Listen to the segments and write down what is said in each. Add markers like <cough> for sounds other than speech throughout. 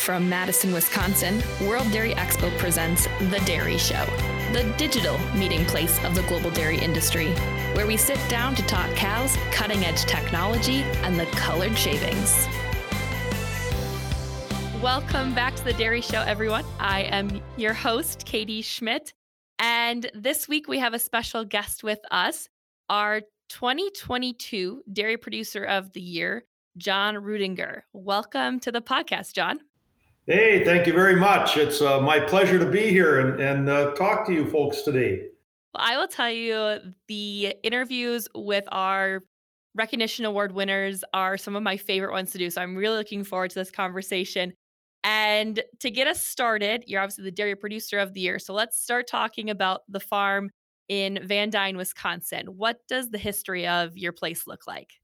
From Madison, Wisconsin, World Dairy Expo presents The Dairy Show, the digital meeting place of the global dairy industry, where we sit down to talk cows, cutting edge technology, and the colored shavings. Welcome back to The Dairy Show, everyone. I am your host, Katie Schmidt. And this week we have a special guest with us, our 2022 Dairy Producer of the Year, John Ruedinger. Welcome to the podcast, John. Hey, thank you very much. It's uh, my pleasure to be here and, and uh, talk to you folks today. I will tell you the interviews with our recognition award winners are some of my favorite ones to do. So I'm really looking forward to this conversation. And to get us started, you're obviously the dairy producer of the year. So let's start talking about the farm in Van Dyne, Wisconsin. What does the history of your place look like?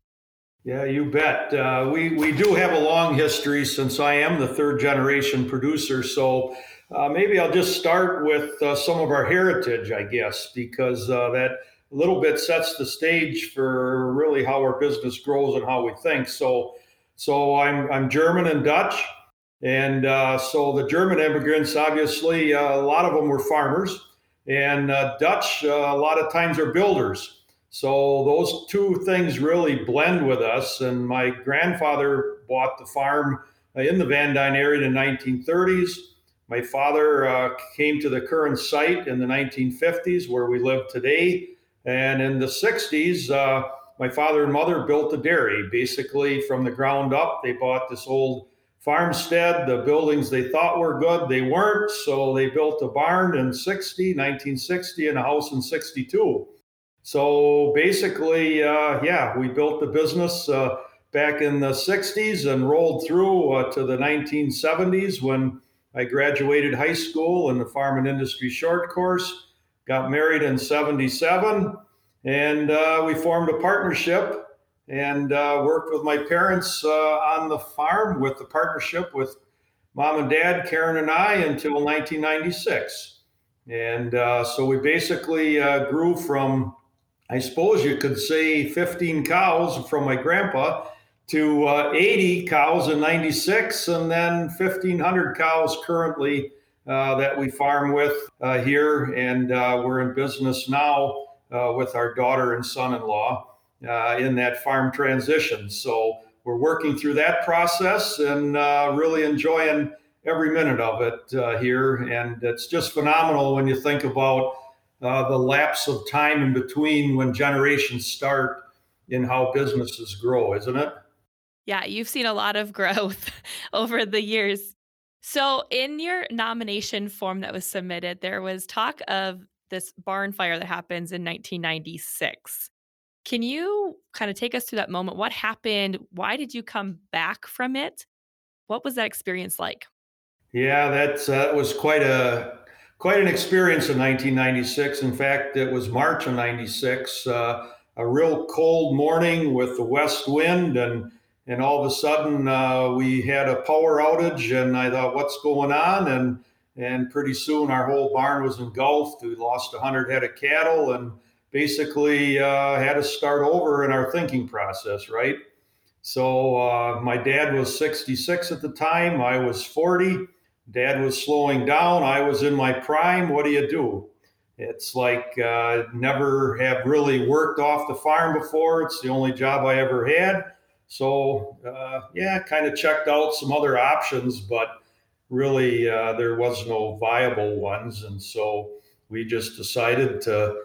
Yeah, you bet. Uh, we we do have a long history since I am the third generation producer. So uh, maybe I'll just start with uh, some of our heritage, I guess, because uh, that little bit sets the stage for really how our business grows and how we think. So so I'm I'm German and Dutch, and uh, so the German immigrants, obviously, uh, a lot of them were farmers, and Dutch, a lot of times are builders. So those two things really blend with us. And my grandfather bought the farm uh, in the Van Dyne area in the 1930s. My father uh, came to the current site in the 1950s, where we live today. And in the 60s, uh, my father and mother built the dairy basically from the ground up. They bought this old farmstead. The buildings they thought were good, they weren't. So they built a barn in 60, 1960, and a house in 62. So basically, uh, yeah, we built the business uh, back in the 60s and rolled through uh, to the 1970s when I graduated high school in the Farm and Industry Short Course, got married in 77, and uh, we formed a partnership and uh, worked with my parents uh, on the farm with the partnership with mom and dad, Karen and I, until 1996. And so we basically grew from I suppose you could say 15 cows from my grandpa to uh, 80 cows in 96 and then 1500 cows currently uh, that we farm with uh, here. And uh, we're in business now uh, with our daughter and son-in-law uh, in that farm transition. So we're working through that process and really enjoying every minute of it here. And it's just phenomenal when you think about uh, the lapse of time in between when generations start in how businesses grow, isn't it? Yeah, you've seen a lot of growth <laughs> over the years. So, in your nomination form that was submitted, there was talk of this barn fire that happens in 1996. Can you kind of take us through that moment? What happened? Why did you come back from it? What was that experience like? Yeah, that uh, was quite a quite an experience in 1996. In fact, it was March of 96, uh, a real cold morning with the west wind, and and all of a sudden uh, we had a power outage, and I thought, what's going on? And and pretty soon our whole barn was engulfed. We lost 100 head of cattle, and basically uh, had to start over in our thinking process, right? So uh, my dad was 66 at the time. I was 40 Dad was slowing down. I was in my prime. What do you do? It's like uh, never have really worked off the farm before. It's the only job I ever had. So uh, yeah, kind of checked out some other options, but really uh, there was no viable ones, and so we just decided to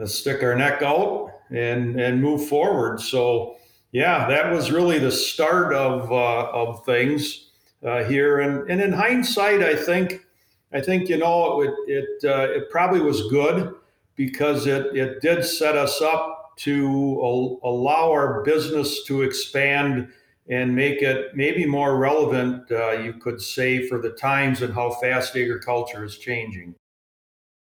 uh, stick our neck out and and move forward. So yeah, that was really the start of uh, of things uh, here. And, and in hindsight, I think I think you know it it uh, it probably was good because it it did set us up to al- allow our business to expand and make it maybe more relevant, uh, you could say, for the times and how fast agriculture is changing.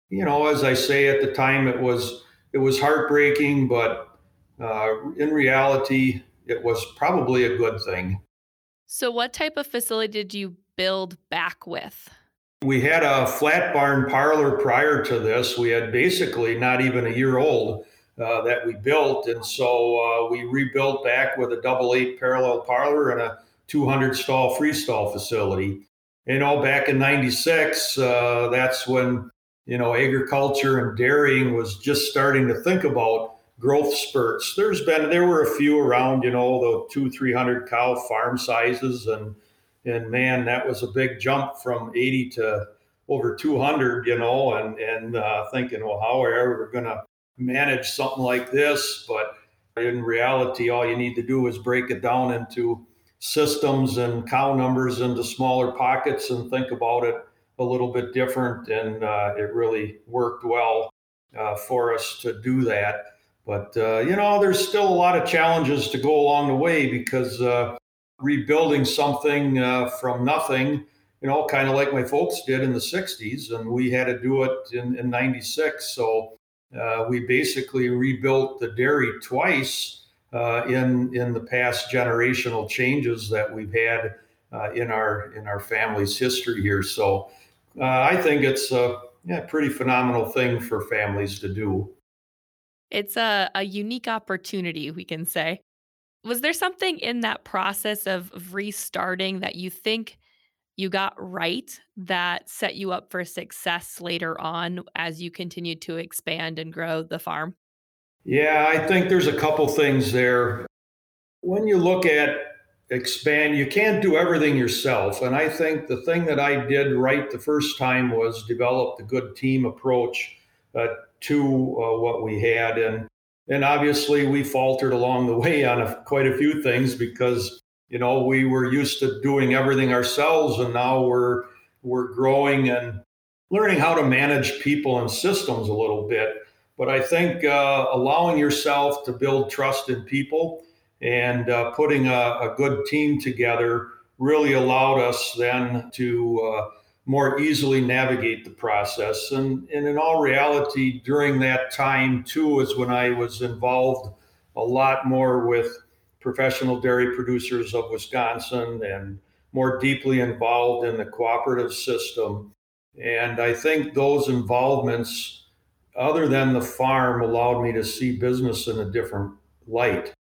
You know, as I say, at the time it was it was heartbreaking, but uh, in reality, it was probably a good thing. So, what type of facility did you build back with? We had a flat barn parlor prior to this. We had basically not even a year old uh, that we built. And so uh, we rebuilt back with a double eight parallel parlor and a 200 stall freestall facility. you know, back in 96, uh, that's when, you know, agriculture and dairying was just starting to think about growth spurts. There's been, there were a few around, you know, the two, 300 cow farm sizes. And, and man, that was a big jump from 80 to over 200, you know, and, and uh, thinking, well, how are we ever going to manage something like this? But in reality, all you need to do is break it down into systems and cow numbers into smaller pockets and think about it a little bit different. And uh, it really worked well uh, for us to do that. But, uh, you know, there's still a lot of challenges to go along the way because uh, rebuilding something uh, from nothing, you know, kind of like my folks did in the 60s, and we had to do it in, in 96. So uh, we basically rebuilt the dairy twice uh, in in the past generational changes that we've had uh, in our in our family's history here. So I think it's a yeah, pretty phenomenal thing for families to do. It's a, a unique opportunity, we can say. Was there something in that process of, restarting that you think you got right that set you up for success later on as you continued to expand and grow the farm? Yeah, I think there's a couple things there. When you look at expand, you can't do everything yourself. And I think the thing that I did right the first time was develop the good team approach to uh, what we had. And and obviously we faltered along the way on a, quite a few things because you know we were used to doing everything ourselves, and now we're we're growing and learning how to manage people and systems a little bit. But I think uh, allowing yourself to build trust in people and uh, putting a, a, good team together really allowed us then to uh, more easily navigate the process. And, and in all reality, during that time too, is when I was involved a lot more with professional dairy producers of Wisconsin and more deeply involved in the cooperative system. And I think those involvements other than the farm allowed me to see business in a different light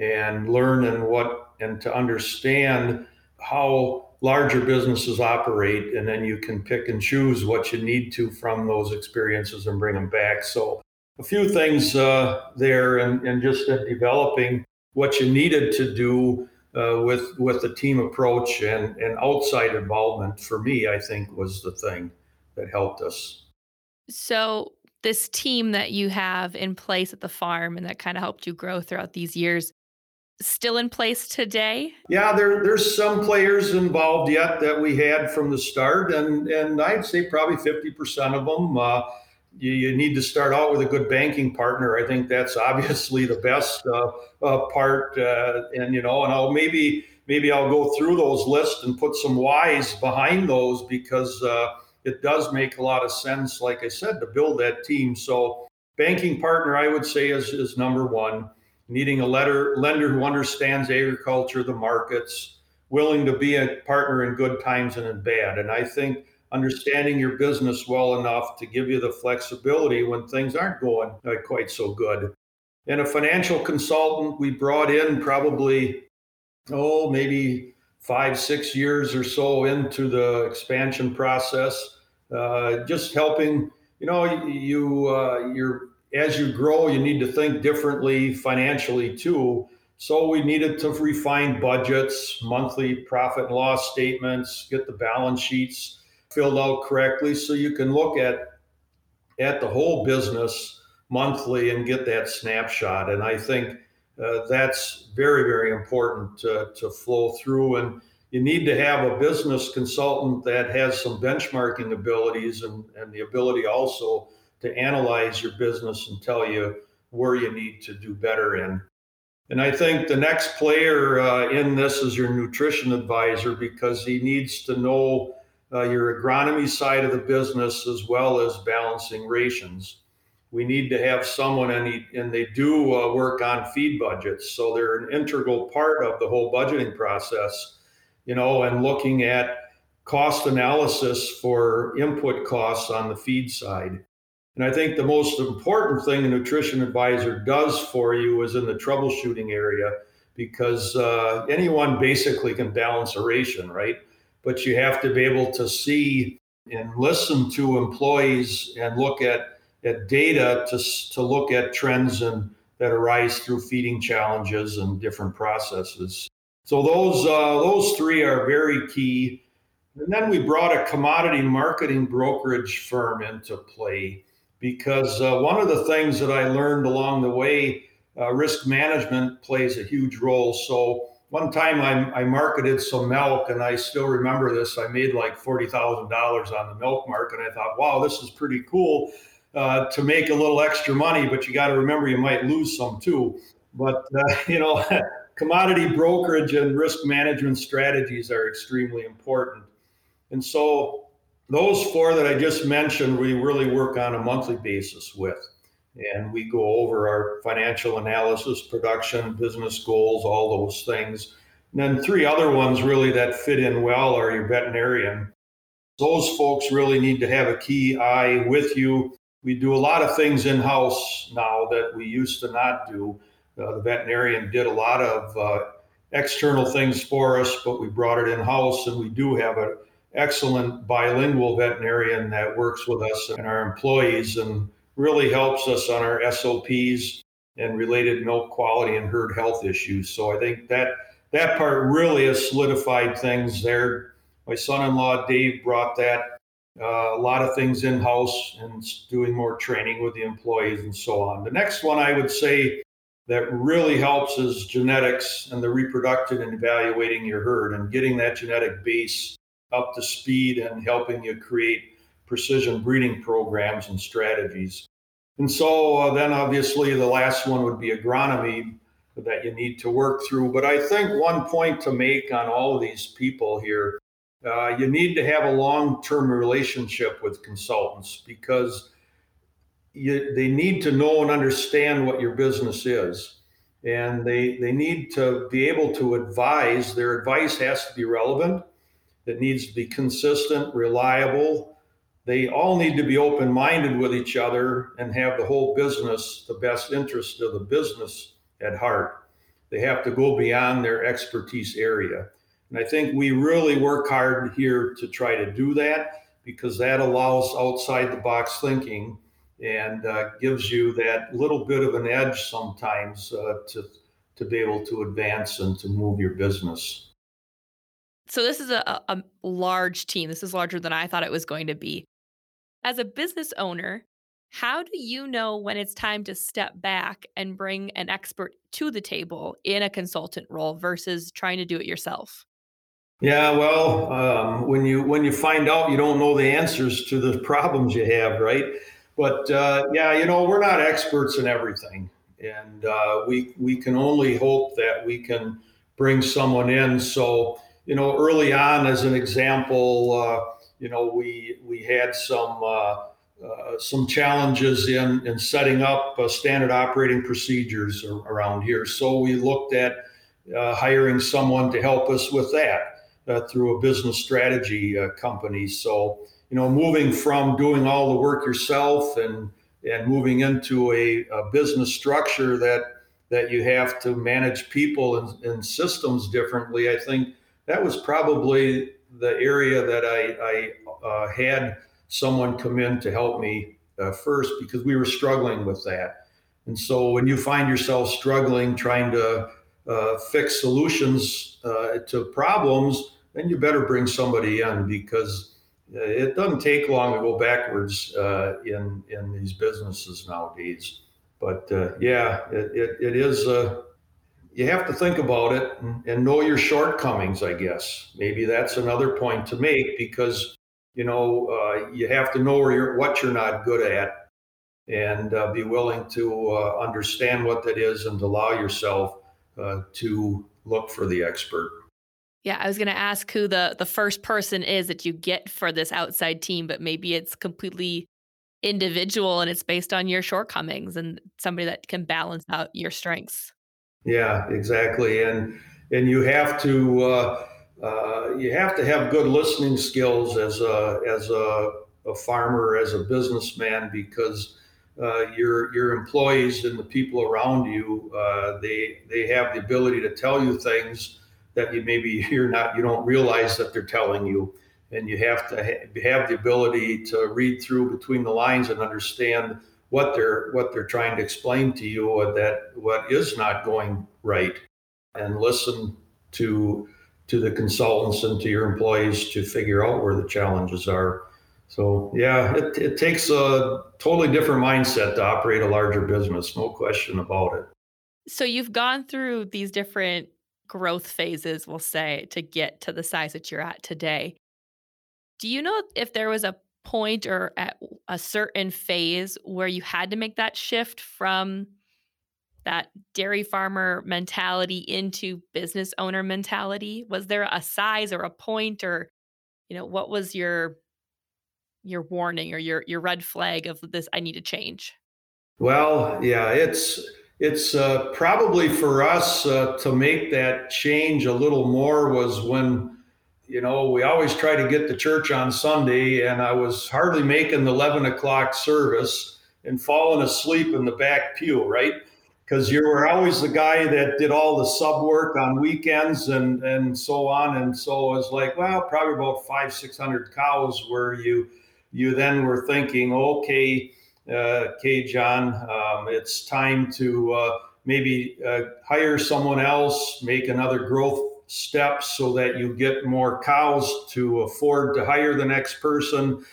and learn and what and to understand how larger businesses operate and then you can pick and choose what you need to from those experiences and bring them back. So a few things uh, there and, and just developing what you needed to do uh, with with the team approach and, and outside involvement for me i think was the thing that helped us. So this team that you have in place at the farm and that kind of helped you grow throughout these years still in place today? Yeah, there, there's some players involved yet that we had from the start, and and I'd say probably 50% of them. Uh, you, you, need to start out with a good banking partner. I think that's obviously the best uh, uh, part, uh, and you know, and I'll maybe maybe I'll go through those lists and put some whys behind those because uh, it does make a lot of sense, like I said, to build that team. So banking partner, I would say, is, is number one. Needing a letter, lender who understands agriculture, the markets, willing to be a partner in good times and in bad. And I think understanding your business well enough to give you the flexibility when things aren't going uh, quite so good. And a financial consultant we brought in probably, oh, maybe five, six years or so into the expansion process, uh, just helping. You know, you uh, you're as you grow, you need to think differently financially too. So we needed to refine budgets, monthly profit and loss statements, get the balance sheets filled out correctly, so you can look at at the whole business monthly and get that snapshot. And I think uh, that's very, very important to, to flow through. And you need to have a business consultant that has some benchmarking abilities and, and the ability also to analyze your business and tell you where you need to do better in. And I think the next player uh, in this is your nutrition advisor because he needs to know uh, your agronomy side of the business as well as balancing rations we need to have someone and, he, and they do uh, work on feed budgets so they're an integral part of the whole budgeting process you know and looking at cost analysis for input costs on the feed side and i think the most important thing a nutrition advisor does for you is in the troubleshooting area because uh, anyone basically can balance a ration right but you have to be able to see and listen to employees and look at, at data to, to look at trends and that arise through feeding challenges and different processes. So those uh, those three are very key. And then we brought a commodity marketing brokerage firm into play because uh, one of the things that I learned along the way, uh, risk management plays a huge role. So one time I, I, marketed some milk, and I still remember this. I made like forty thousand dollars on the milk market. And I thought, wow, this is pretty cool uh, to make a little extra money. But you got to remember, you might lose some too. But uh, <laughs> you know, <laughs> commodity brokerage and risk management strategies are extremely important. And so, those four that I just mentioned, we really work on a monthly basis with and we go over our financial analysis, production, business goals, all those things. And then three other ones really that fit in well are your veterinarian. Those folks really need to have a key eye with you. We do a lot of things in house now that we used to not do. Uh, the veterinarian did a lot of uh, external things for us, but we brought it in house, and we do have an excellent bilingual veterinarian that works with us and our employees. And really helps us on our SOPs and related milk quality and herd health issues. So I think that that part really has solidified things there. My son-in-law Dave brought that uh, a lot of things in house and doing more training with the employees and so on. The next one I would say that really helps is genetics and the reproductive and evaluating your herd and getting that genetic base up to speed and helping you create precision breeding programs and strategies. And so uh, then obviously the last one would be agronomy that you need to work through. But I think one point to make on all of these people here, uh, you need to have a long-term relationship with consultants because you, they need to know and understand what your business is. And they, they need to be able to advise. Their advice has to be relevant. It needs to be consistent, reliable, they all need to be open minded with each other and have the whole business, the best interest of the business at heart. They have to go beyond their expertise area. And I think we really work hard here to try to do that because that allows outside the box thinking and uh, gives you that little bit of an edge sometimes uh, to, to be able to advance and to move your business. So, this is a, a large team. This is larger than I thought it was going to be. As a business owner, how do you know when it's time to step back and bring an expert to the table in a consultant role versus trying to do it yourself? Yeah, well, um, when you when you find out you don't know the answers to the problems you have, right? But uh, yeah, you know, we're not experts in everything, and uh, we we can only hope that we can bring someone in. So you know, early on, as an example. Uh, you know, we we had some uh, uh, some challenges in in setting up uh, standard operating procedures around here. So we looked at hiring someone to help us with that through a business strategy company. So you know, moving from doing all the work yourself and and moving into a, a business structure that that you have to manage people and, and systems differently. I think that was probably the area that I, I uh, had someone come in to help me uh, first because we were struggling with that. And so when you find yourself struggling trying to uh, fix solutions uh, to problems, then you better bring somebody in because uh, it doesn't take long to go backwards uh, in in these businesses nowadays. But yeah, it, it, it is you have to think about it and, know your shortcomings i guess. Maybe that's another point to make because you know uh, you have to know where you're, what you're not good at and uh, be willing to uh, understand what that is and allow yourself uh, to look for the expert. Yeah i was going to ask who the the first person is that you get for this outside team but maybe it's completely individual and it's based on your shortcomings and somebody that can balance out your strengths yeah, exactly. And and you have to uh, uh, you have to have good listening skills as a as a, a farmer, as a businessman, because uh, your your employees and the people around you uh, they they have the ability to tell you things that you maybe <laughs> you're not you don't realize that they're telling you and you have to ha- have the ability to read through between the lines and understand what they're what they're trying to explain to you or that what is not going right. And listen to to the consultants and to your employees to figure out where the challenges are. So yeah it, it takes a totally different mindset to operate a larger business no question about it. So you've gone through these different growth phases we'll say to get to the size that you're at today. Do you know if there was a point or at a certain phase where you had to make that shift from that dairy farmer mentality into business owner mentality? Was there a size or a point or you know what was your your warning or your your red flag of this I need to change? Well, yeah, it's it's uh, probably for us uh, to make that change a little more was when you know, we always try to get to church on Sunday, and I was hardly making the 11 o'clock service and falling asleep in the back pew, right? Because you were always the guy that did all the sub work on weekends and, and so on. And so it was like, well, probably about five, 600 cows where you, you then were thinking, okay, uh, okay, John, um, it's time to uh, maybe uh, hire someone else, make another growth steps so that you get more cows to afford to hire the next person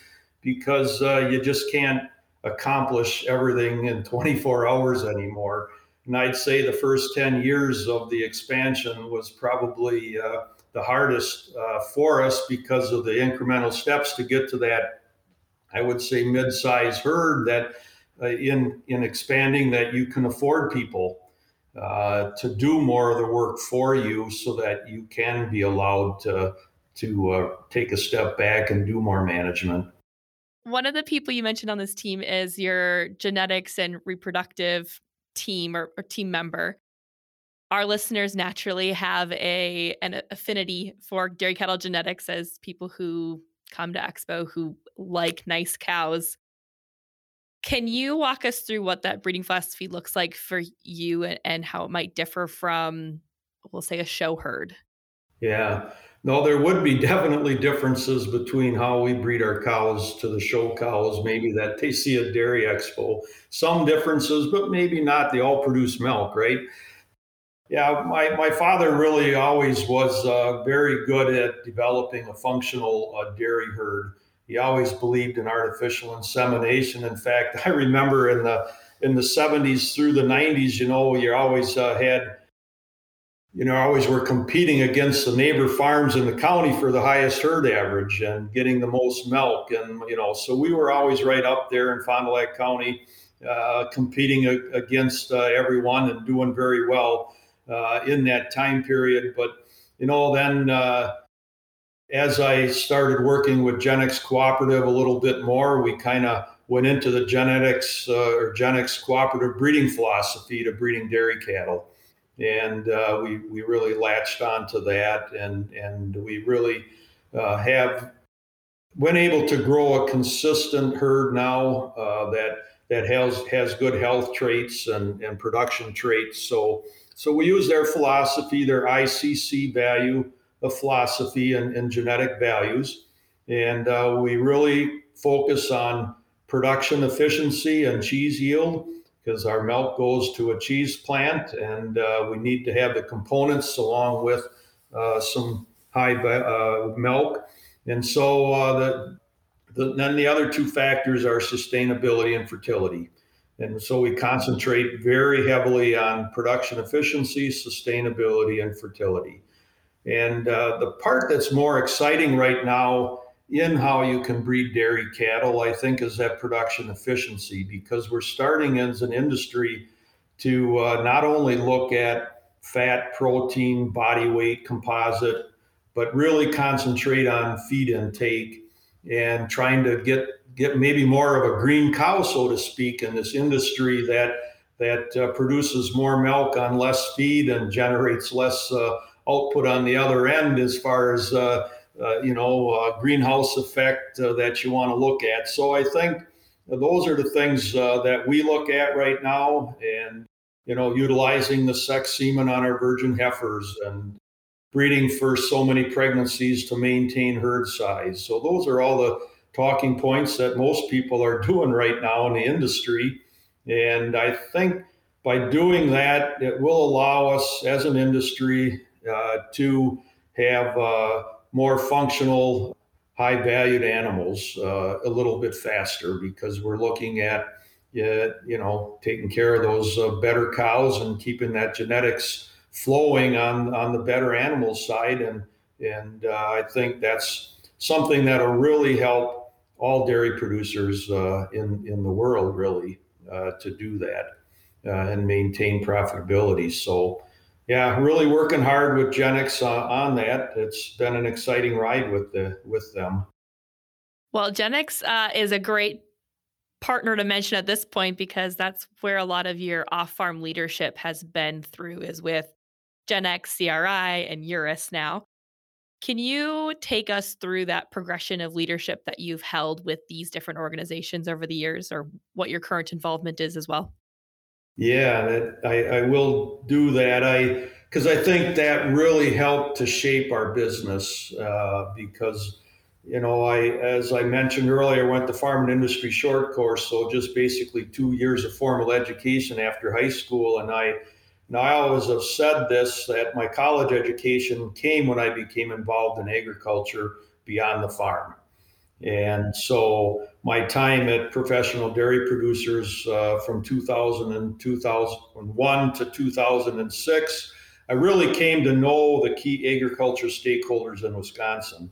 because uh, you just can't accomplish everything in 24 hours anymore. And I'd say the first 10 years of the expansion was probably uh, the hardest uh, for us because of the incremental steps to get to that, I would say, mid-size herd that uh, in, in expanding that you can afford people uh, to do more of the work for you so that you can be allowed to to uh, take a step back and do more management. One of the people you mentioned on this team is your genetics and reproductive team or, or team member. Our listeners naturally have a an affinity for dairy cattle genetics as people who come to Expo who like nice cows. Can you walk us through what that breeding philosophy looks like for you and, and how it might differ from, we'll say, a show herd? Yeah. No, there would be definitely differences between how we breed our cows to the show cows, maybe that they see at Dairy Expo. Some differences, but maybe not. They all produce milk, right? Yeah, my, my father really always was uh, very good at developing a functional uh, dairy herd he always believed in artificial insemination. In fact, <laughs> I remember in the in the 70s through the 90s, you know, you always uh, had, you know, always were competing against the neighbor farms in the county for the highest herd average and getting the most milk. And, you know, so we were always right up there in Fond du Lac County, uh, competing a- against uh, everyone and doing very well uh, in that time period. But, you know, then, uh, as I started working with Genex Cooperative a little bit more, we kind of went into the genetics uh, or Genex Cooperative breeding philosophy to breeding dairy cattle. And uh, we, we really latched onto that and, and we really uh, have been able to grow a consistent herd now uh, that, that has, has good health traits and, and production traits. So, so we use their philosophy, their ICC value of philosophy and, and genetic values. And uh, we really focus on production efficiency and cheese yield because our milk goes to a cheese plant and uh, we need to have the components along with uh, some high uh, milk. And so uh, the, the, then the other two factors are sustainability and fertility. And so we concentrate very heavily on production efficiency, sustainability, and fertility. And uh, the part that's more exciting right now in how you can breed dairy cattle, I think, is that production efficiency because we're starting as an industry to uh, not only look at fat, protein, body weight, composite, but really concentrate on feed intake and trying to get get maybe more of a green cow, so to speak, in this industry that that uh, produces more milk on less feed and generates less uh, output on the other end as far as uh, uh, you know uh, greenhouse effect uh, that you want to look at. So I think those are the things uh, that we look at right now, and you know utilizing the sex semen on our virgin heifers and breeding for so many pregnancies to maintain herd size. So those are all the talking points that most people are <laughs> doing right now in the industry. And I think by doing that, it will allow us as an industry to have uh, more functional, high valued animals uh, a little bit faster because we're looking at, uh, you know, taking care of those uh, better cows and keeping that genetics flowing on, on the better animal side. And, and uh, I think that's something that'll really help all dairy producers in, in the world, really, to do that. Uh, and maintain profitability. So, yeah, really working hard with Genex uh, on that. It's been an exciting ride with the with them. Well, Genex uh, is a great partner to mention at this point because that's where a lot of your off-farm leadership has been through is with Genex, CRI, and Urus now. Can you take us through that progression of leadership that you've held with these different organizations over the years, or what your current involvement is as well? Yeah, that, I, I will do that. I because I think that really helped to shape our business uh, because you know I as I mentioned earlier went the farm and industry short course, so just basically two years of formal education after high school, and I. Now, I always have said this that my college education came when I became involved in agriculture beyond the farm. And so my time at Professional Dairy Producers uh, from 2000 and 2001 to 2006, I really came to know the key agriculture stakeholders in Wisconsin.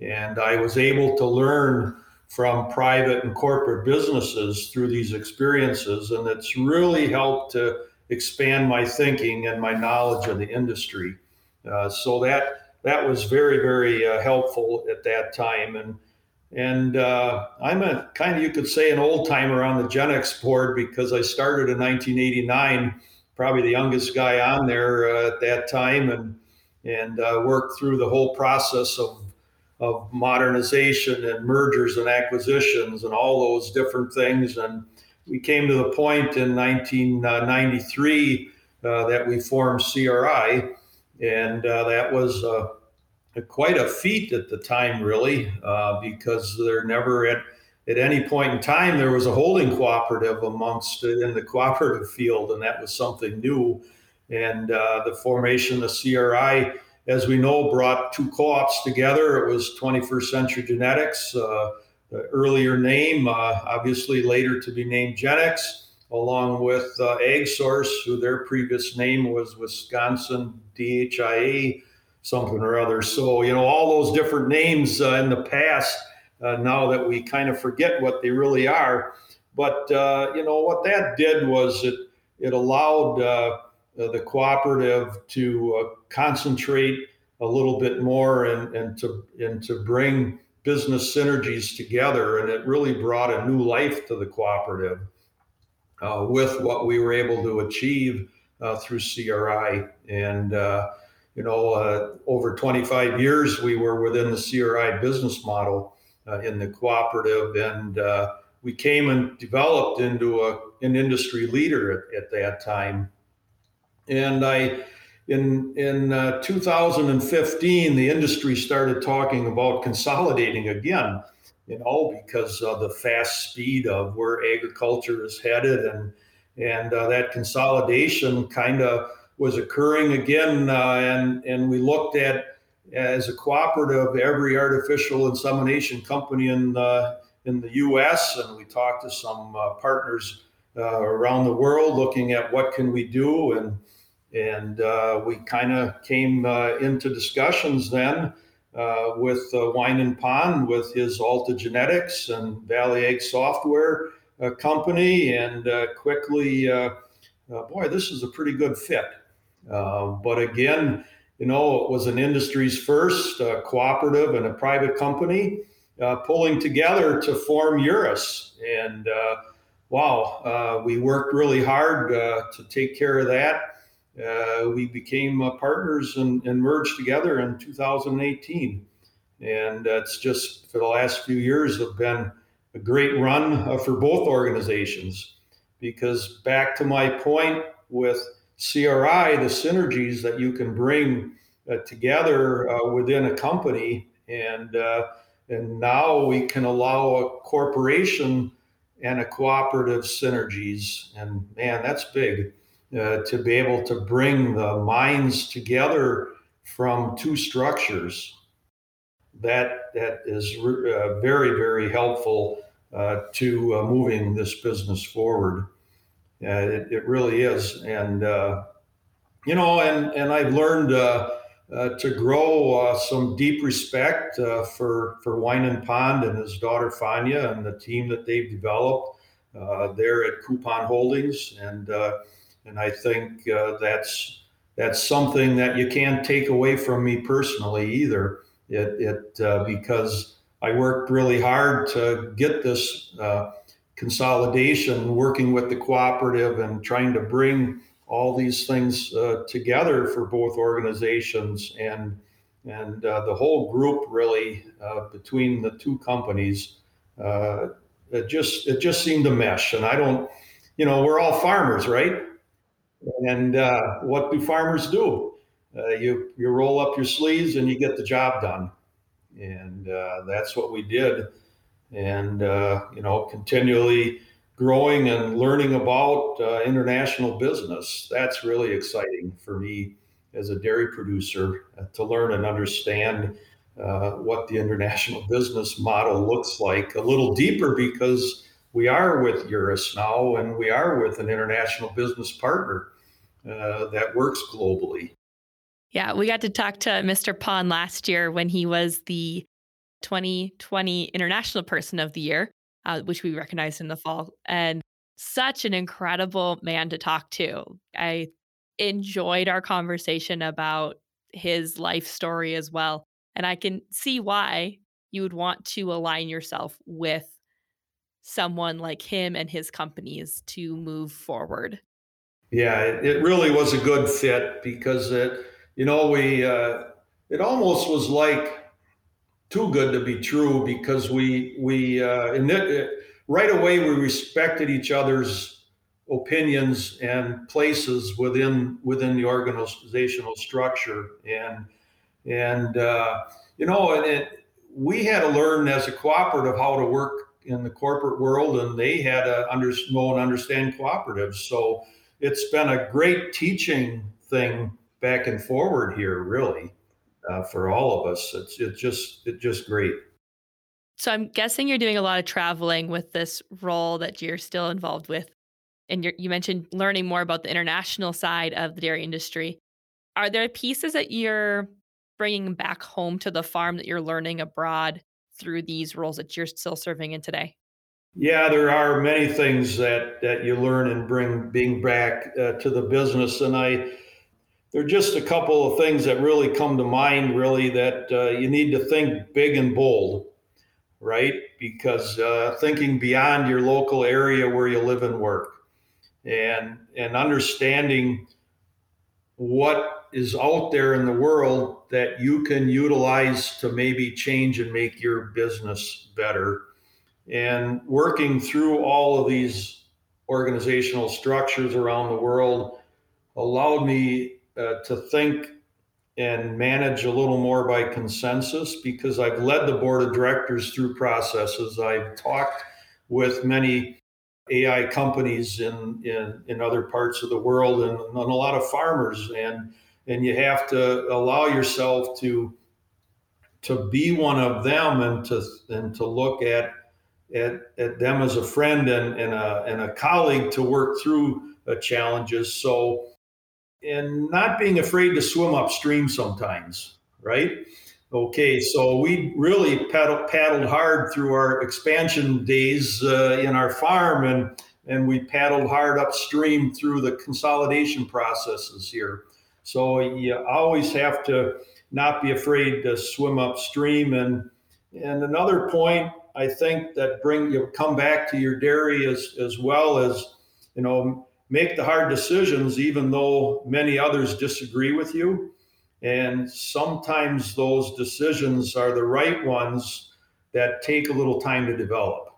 And I was able to learn from private and corporate businesses through these experiences. And it's really helped to expand my thinking and my knowledge of the industry. Uh, so that that was very, very uh, helpful at that time. And and uh, I'm a kind of, you could say, an old timer on the Genex board because I started in 1989, probably the youngest guy on there uh, at that time, and and uh, worked through the whole process of of modernization and mergers and acquisitions and all those different things. And we came to the point in 1993 uh, that we formed CRI, and uh, that was quite a feat at the time, really, uh, because there never at at any point in time there was a holding cooperative amongst in the cooperative field, and that was something new. And uh, the formation of CRI, as we know, brought two co-ops together. It was 21st Century Genetics, uh, the earlier name, uh, obviously later to be named Genex, along with uh, AgSource, who their previous name was Wisconsin DHIA something or other. So, you know, all those different names uh, in the past, uh, now that we kind of forget what they really are. But, uh, you know, what that did was it, it allowed uh, the cooperative to uh, concentrate a little bit more and, and, to, and to bring business synergies together. And it really brought a new life to the cooperative uh, with what we were able to achieve through CRI. And, you know, uh, over 25 years, we were within the CRI business model uh, in the cooperative, and uh, we came and developed into a, an industry leader at, at that time. And I, in in uh, 2015, the industry started talking about consolidating again. You know, because of the fast speed of where agriculture is headed, and and uh, that consolidation kind of was occurring again, uh, and and we looked at as a cooperative every artificial insemination company in the in the U.S. and we talked to some uh, partners uh, around the world, looking at what can we do, and and uh, we kind of came uh, into discussions then. Uh, with uh, Wine and Pon, with his Alta Genetics and Valley Ag Software company, and quickly, boy, this is a pretty good fit. Uh, but again, you know, it was an industry's first uh, cooperative and a private company uh, pulling together to form Urus. And uh, wow, uh, we worked really hard to take care of that. we became partners and, and, merged together in 2018. And it's just for the last few years have been a great run for both organizations. Because back to my point with CRI, the synergies that you can bring uh, together uh, within a company, and uh, and now we can allow a corporation and a cooperative synergies, and man, that's big uh, to be able to bring the minds together from two structures. That that is uh, very very helpful uh, to moving this business forward. It, it really is, and you know, and and I've learned uh, uh, to grow uh, some deep respect uh, for for Wim Pon and his daughter Fania and the team that they've developed uh, there at Koepon Holdings, and uh, and I think that's that's something that you can't take away from me personally either. It it because I worked really hard to get this consolidation, working with the cooperative and trying to bring all these things uh, together for both organizations. And and uh, the whole group really uh, between the two companies uh, it just it just seemed to mesh. And i don't you know we're all farmers right? And uh, what do farmers do? Uh, you you roll up your sleeves and you get the job done. And that's what we did and you know continually growing and learning about uh, international business. That's really exciting for me as a dairy producer uh, to learn and understand uh, what the international <laughs> business model looks like a little deeper because we are with Urus now and we are with an international business partner uh, that works globally. Yeah, we got to talk to Mr. Pon last year when he was the 2020 International Person of the Year uh, which we recognized in the fall. And such an incredible man to talk to. I enjoyed our conversation about his life story as well. And I can see why you would want to align yourself with someone like him and his companies to move forward. Yeah, it, really was a good fit because it, you know, we, uh, it almost was like too good to be true because we we uh, it, right away we respected each other's opinions and places within within the organizational structure. And and uh, you know and it, we had to learn as a cooperative how to work in the corporate world and they had to under, know and understand cooperatives. So it's been a great teaching thing back and forward here really uh, for all of us. It's it's just it's just great. So I'm guessing you're doing a lot of traveling with this role that you're still involved with, and you mentioned learning more about the international side of the dairy industry. Are there pieces that you're bringing back home to the farm that you're learning abroad through these roles that you're still serving in today? Yeah, there are many things that that you learn and bring being back uh, to the business, and I there are just a couple of things that really come to mind, really, that uh, you need to think big and bold, right? Because uh, thinking beyond your local area where you live and work and, and understanding what is out there in the world that you can utilize to maybe change and make your business better. And working through all of these organizational structures around the world allowed me uh, to think and manage a little more by consensus because I've led the board of directors through processes. I've talked with many AI companies in, in, in other parts of the world and, and a lot of farmers and and you have to allow yourself to to be one of them and to and to look at at, at them as a friend and, and a and a colleague to work through challenges. So and not being afraid to swim upstream sometimes, right? Okay, so we really paddled, paddled hard through our expansion days uh, in our farm, and and we paddled hard upstream through the consolidation processes here. So you always have to not be afraid to swim upstream. And and another point I think that bring you come back to your dairy as as well as you know make the hard decisions, even though many others disagree with you. And sometimes those decisions are the right ones that take a little time to develop,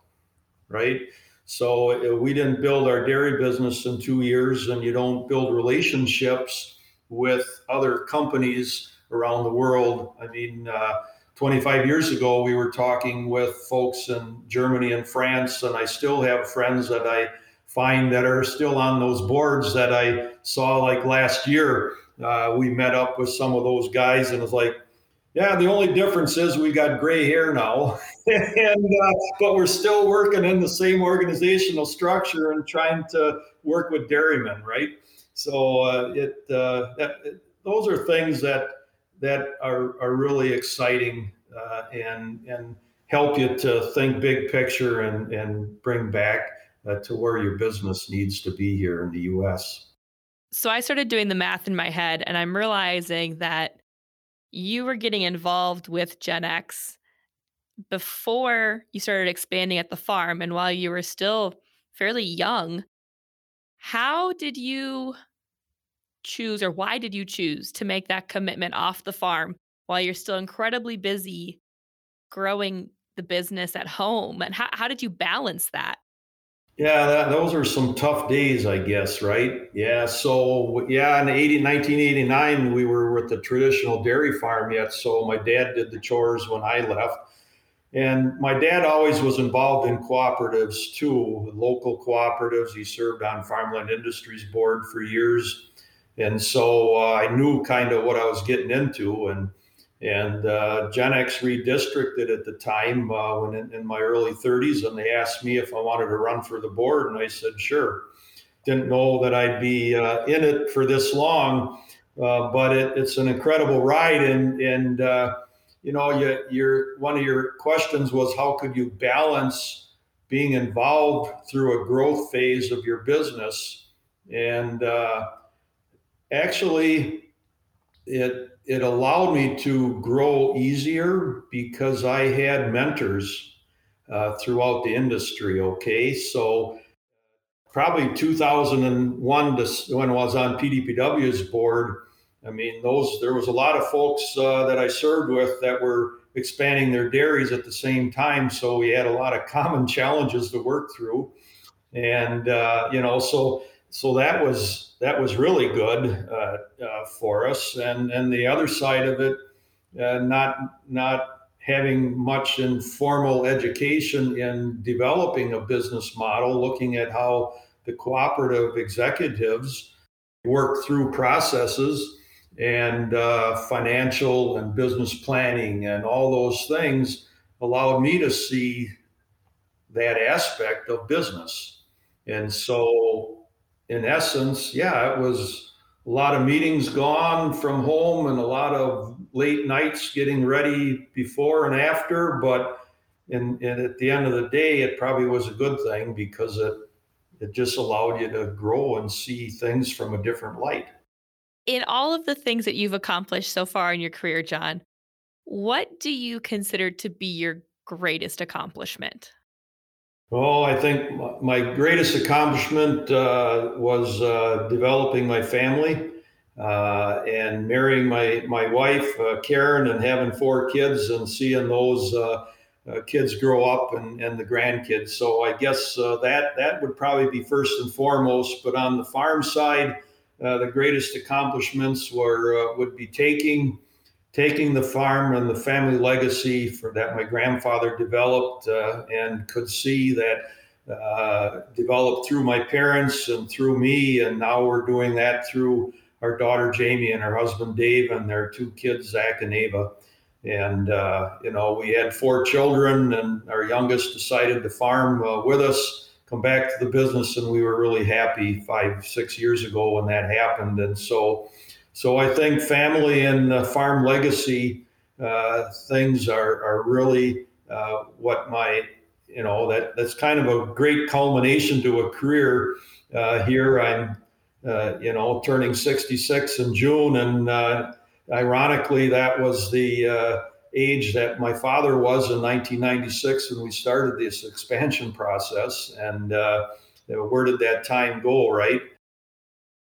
right? So uh, we didn't build our dairy business in two years, and you don't build relationships with other companies around the world. I mean, uh, 25 years ago, we were talking with folks in Germany and France, and I still have friends that I find that are still on those boards that I saw like last year. Uh, we met up with some of those guys, and it's like, yeah, the only difference is we got gray hair now, <laughs> and uh, but we're still working in the same organizational structure and trying to work with dairymen, right? So uh, it, uh, that, it, those are things that that are are really exciting uh, and and help you to think big picture and and bring back uh, to where your business needs to be here in the U.S. So I started doing the math in my head, and I'm realizing that you were getting involved with Genex before you started expanding at the farm and while you were still fairly young. How did you choose or why did you choose to make that commitment off the farm while you're still incredibly busy growing the business at home? And how, how did you balance that? Yeah, that, those are some tough days, I guess, right? Yeah. So, yeah, in 80, 1989, we were with the traditional dairy farm yet. So, my dad did the chores when I left. And my dad always was involved in cooperatives too, local cooperatives. He served on Farmland Industries Board for years. And so uh, I knew kind of what I was getting into. And and uh, Genex redistricted at the time uh, when in, in, my early 30s, and they asked me if I wanted to run for the board, and I said sure. Didn't know that I'd be uh, in it for this long, uh, but it, it's an incredible ride. And and uh, you know, you, your one of your questions was how could you balance being involved through a growth phase of your business, and uh, actually, it it allowed me to grow easier because I had mentors uh, throughout the industry. Okay, so probably 2001 to, when I was on PDPW's board. I mean, those there was a lot of folks uh, that I served with that were expanding their dairies at the same time. So we had a lot of <laughs> common challenges to work through, and uh, you know, so so that was that was really good uh, uh, for us. And and the other side of it, uh, not not having much informal education in developing a business model, looking at how the cooperative executives work through processes and uh, financial and business planning and all those things allowed me to see that aspect of business. And so in essence, yeah, it was a lot of meetings gone from home and a lot of late nights getting ready before and after. But in, in, at the end of the day, it probably was a good thing because it it just allowed you to grow and see things from a different light. In all of the things that you've accomplished so far in your career, John, what do you consider to be your greatest accomplishment? Oh, I think my greatest accomplishment uh, was uh, developing my family uh, and marrying my my wife uh, Karen and having four kids and seeing those uh, uh, kids grow up and, and the grandkids. So I guess that that would probably be first and foremost. But on the farm side, the greatest accomplishments were would be taking taking the farm and the family legacy for that my grandfather developed uh, and could see that uh, developed through my parents and through me. And now we're doing that through our daughter jamie and her husband dave and their two kids zach and ava. And uh, you know we had four children and our youngest decided to farm uh, with us come back to the business and we were really happy five six years ago when that happened. And so so I think family and uh, farm legacy uh, things are, are really uh, what my, you know, that that's kind of a great culmination to a career. Uh, here I'm, uh, you know, turning 66 in June. And uh, ironically, that was the age that my father was in 1996 when we started this expansion process. And where did that time go, right?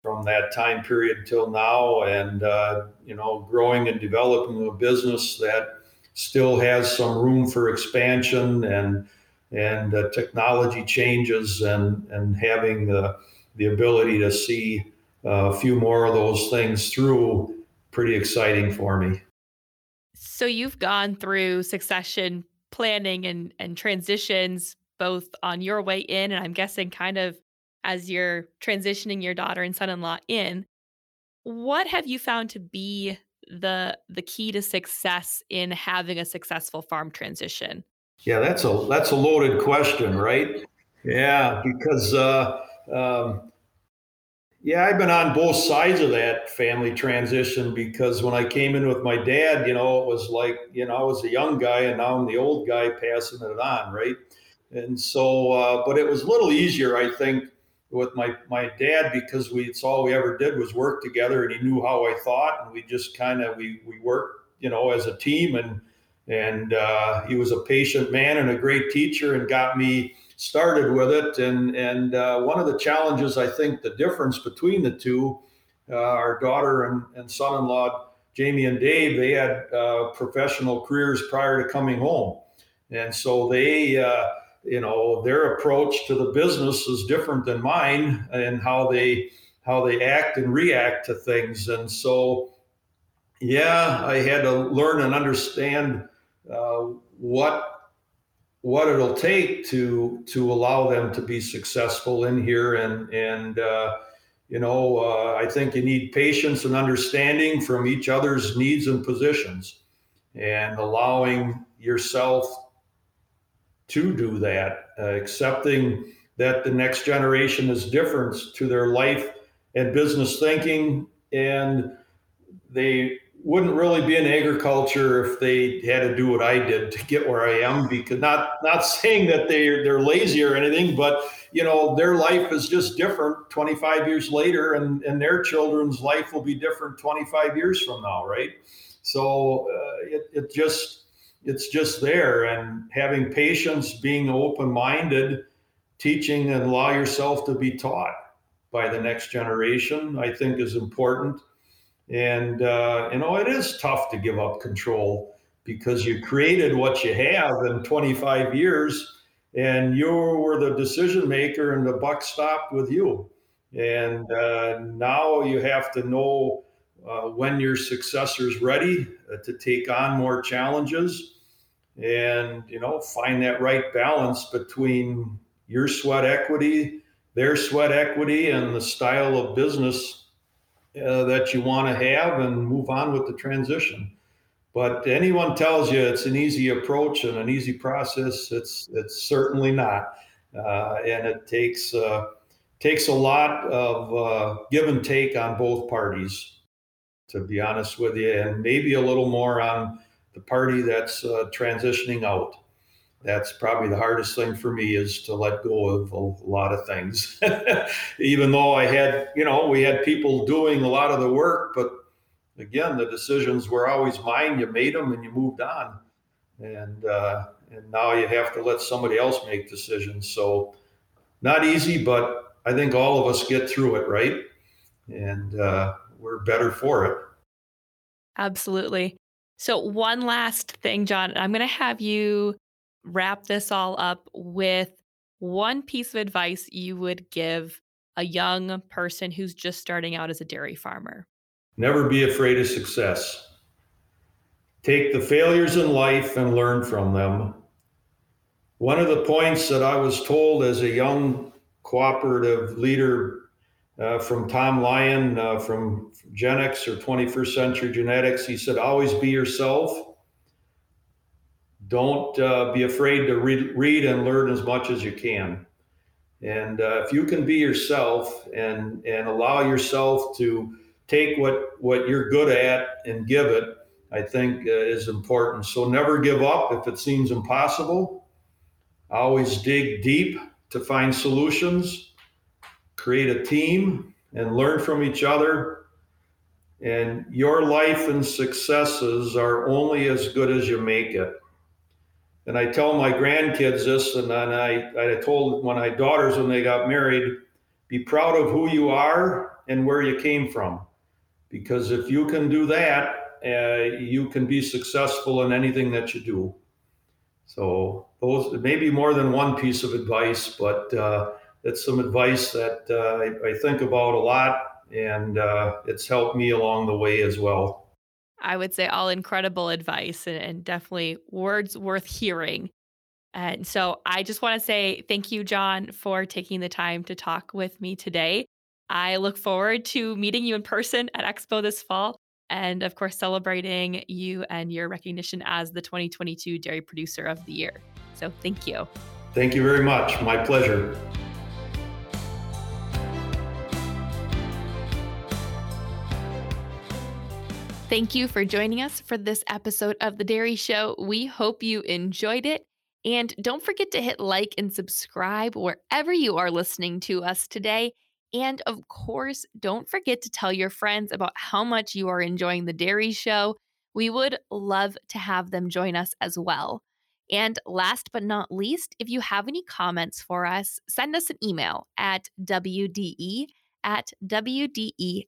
From that time period till now, and uh, you know, growing and developing a business that still has some room for expansion and and uh, technology changes and and having the the ability to see uh, a few more of those things through pretty exciting for me. So you've gone through succession planning and and transitions both on your way in and I'm guessing kind of as you're transitioning your daughter and son-in-law in. What have you found to be the the key to success in having a successful farm transition? Yeah, that's a that's a loaded question, right? Yeah, because uh, um, yeah, I've been on both sides of that family transition because when I came in with my dad, you know, it was like, you know, I was a young guy and now I'm the old guy passing it on, right? And so, uh, but it was a little easier, I think, with my my dad because we it's all we ever did was work together and he knew how I thought and we just kind of we we worked, you know, as a team and and uh, he was a patient man and a great teacher and got me started with it. And and uh, one of the challenges, I think, the difference between the two, uh, our daughter and, and son-in-law, Jamie and Dave, they had uh, professional careers prior to coming home, and so they. You know their approach to the business is different than mine and how they how they act and react to things. And so yeah i had to learn and understand uh, what what it'll take to to allow them to be successful in here. And and uh, you know uh, i think you need patience and understanding from each other's needs and positions and allowing yourself to do that uh, accepting that the next generation is different to their life and business thinking and they wouldn't really be in agriculture if they had to do what I did to get where I am. Because not not <laughs> saying that they're they're lazy or anything, but you know their life is just different 25 years later, and and their children's life will be different 25 years from now, right? So uh, it it just it's just there, and having patience, being open minded, teaching, and allow yourself to be taught by the next generation, I think is important. And, uh, you know, it is tough to give up control because you created what you have in 25 years and you were the decision maker and the buck stopped with you. And uh, now you have to know uh, when your successor's ready uh, to take on more challenges and, you know, find that right balance between your sweat equity, their sweat equity, and the style of business uh, that you want to have and move on with the transition. But anyone tells you it's an easy approach and an easy process, it's it's certainly not, uh, and it takes uh, takes a lot of uh, give and take on both parties. To be honest with you, and maybe a little more on the party that's uh, transitioning out that's probably the hardest thing for me is to let go of a lot of things. <laughs> Even though i had you know we had people doing a lot of the work but again the decisions were always mine. You made them and you moved on. And uh, and now you have to let somebody else make decisions. So not easy but i think all of us get through it right? And uh, we're better for it. Absolutely so one last thing john i'm going to have you wrap this all up with one piece of advice you would give a young person who's just starting out as a dairy farmer? Never be afraid of success. Take the failures in life and learn from them. One of the points that I was told as a young cooperative leader uh, from Tom Lyon uh, from Genex or 21st Century Genetics, he said, always be yourself don't uh, be afraid to read, read and learn as much as you can. And uh, if you can be yourself and and allow yourself to take what what you're good at and give it, I think uh, is important. So never give up if it seems impossible. Always dig deep to find solutions. Create a team and learn from each other. And your life and successes are only as good as you make it. And I tell my grandkids this, and then I, I told my daughters when they got married, be proud of who you are and where you came from. Because if you can do that, uh, you can be successful in anything that you do. So those maybe more than one piece of advice, but uh, it's some advice that uh, I, I, think about a lot, and uh, it's helped me along the way as well. I would say all incredible advice and, and definitely words worth hearing. And so I just want to say thank you, John, for taking the time to talk with me today. I look forward to meeting you in person at Expo this fall and, of course, celebrating you and your recognition as the 2022 Dairy Producer of the Year. So thank you. Thank you very much. My pleasure. Thank you for joining us for this episode of The Dairy Show. We hope you enjoyed it. And don't forget to hit like and subscribe wherever you are listening to us today. And of course, don't forget to tell your friends about how much you are enjoying The Dairy Show. We would love to have them join us as well. And last but not least, if you have any comments for us, send us an email at WDE at WDEXPO.com.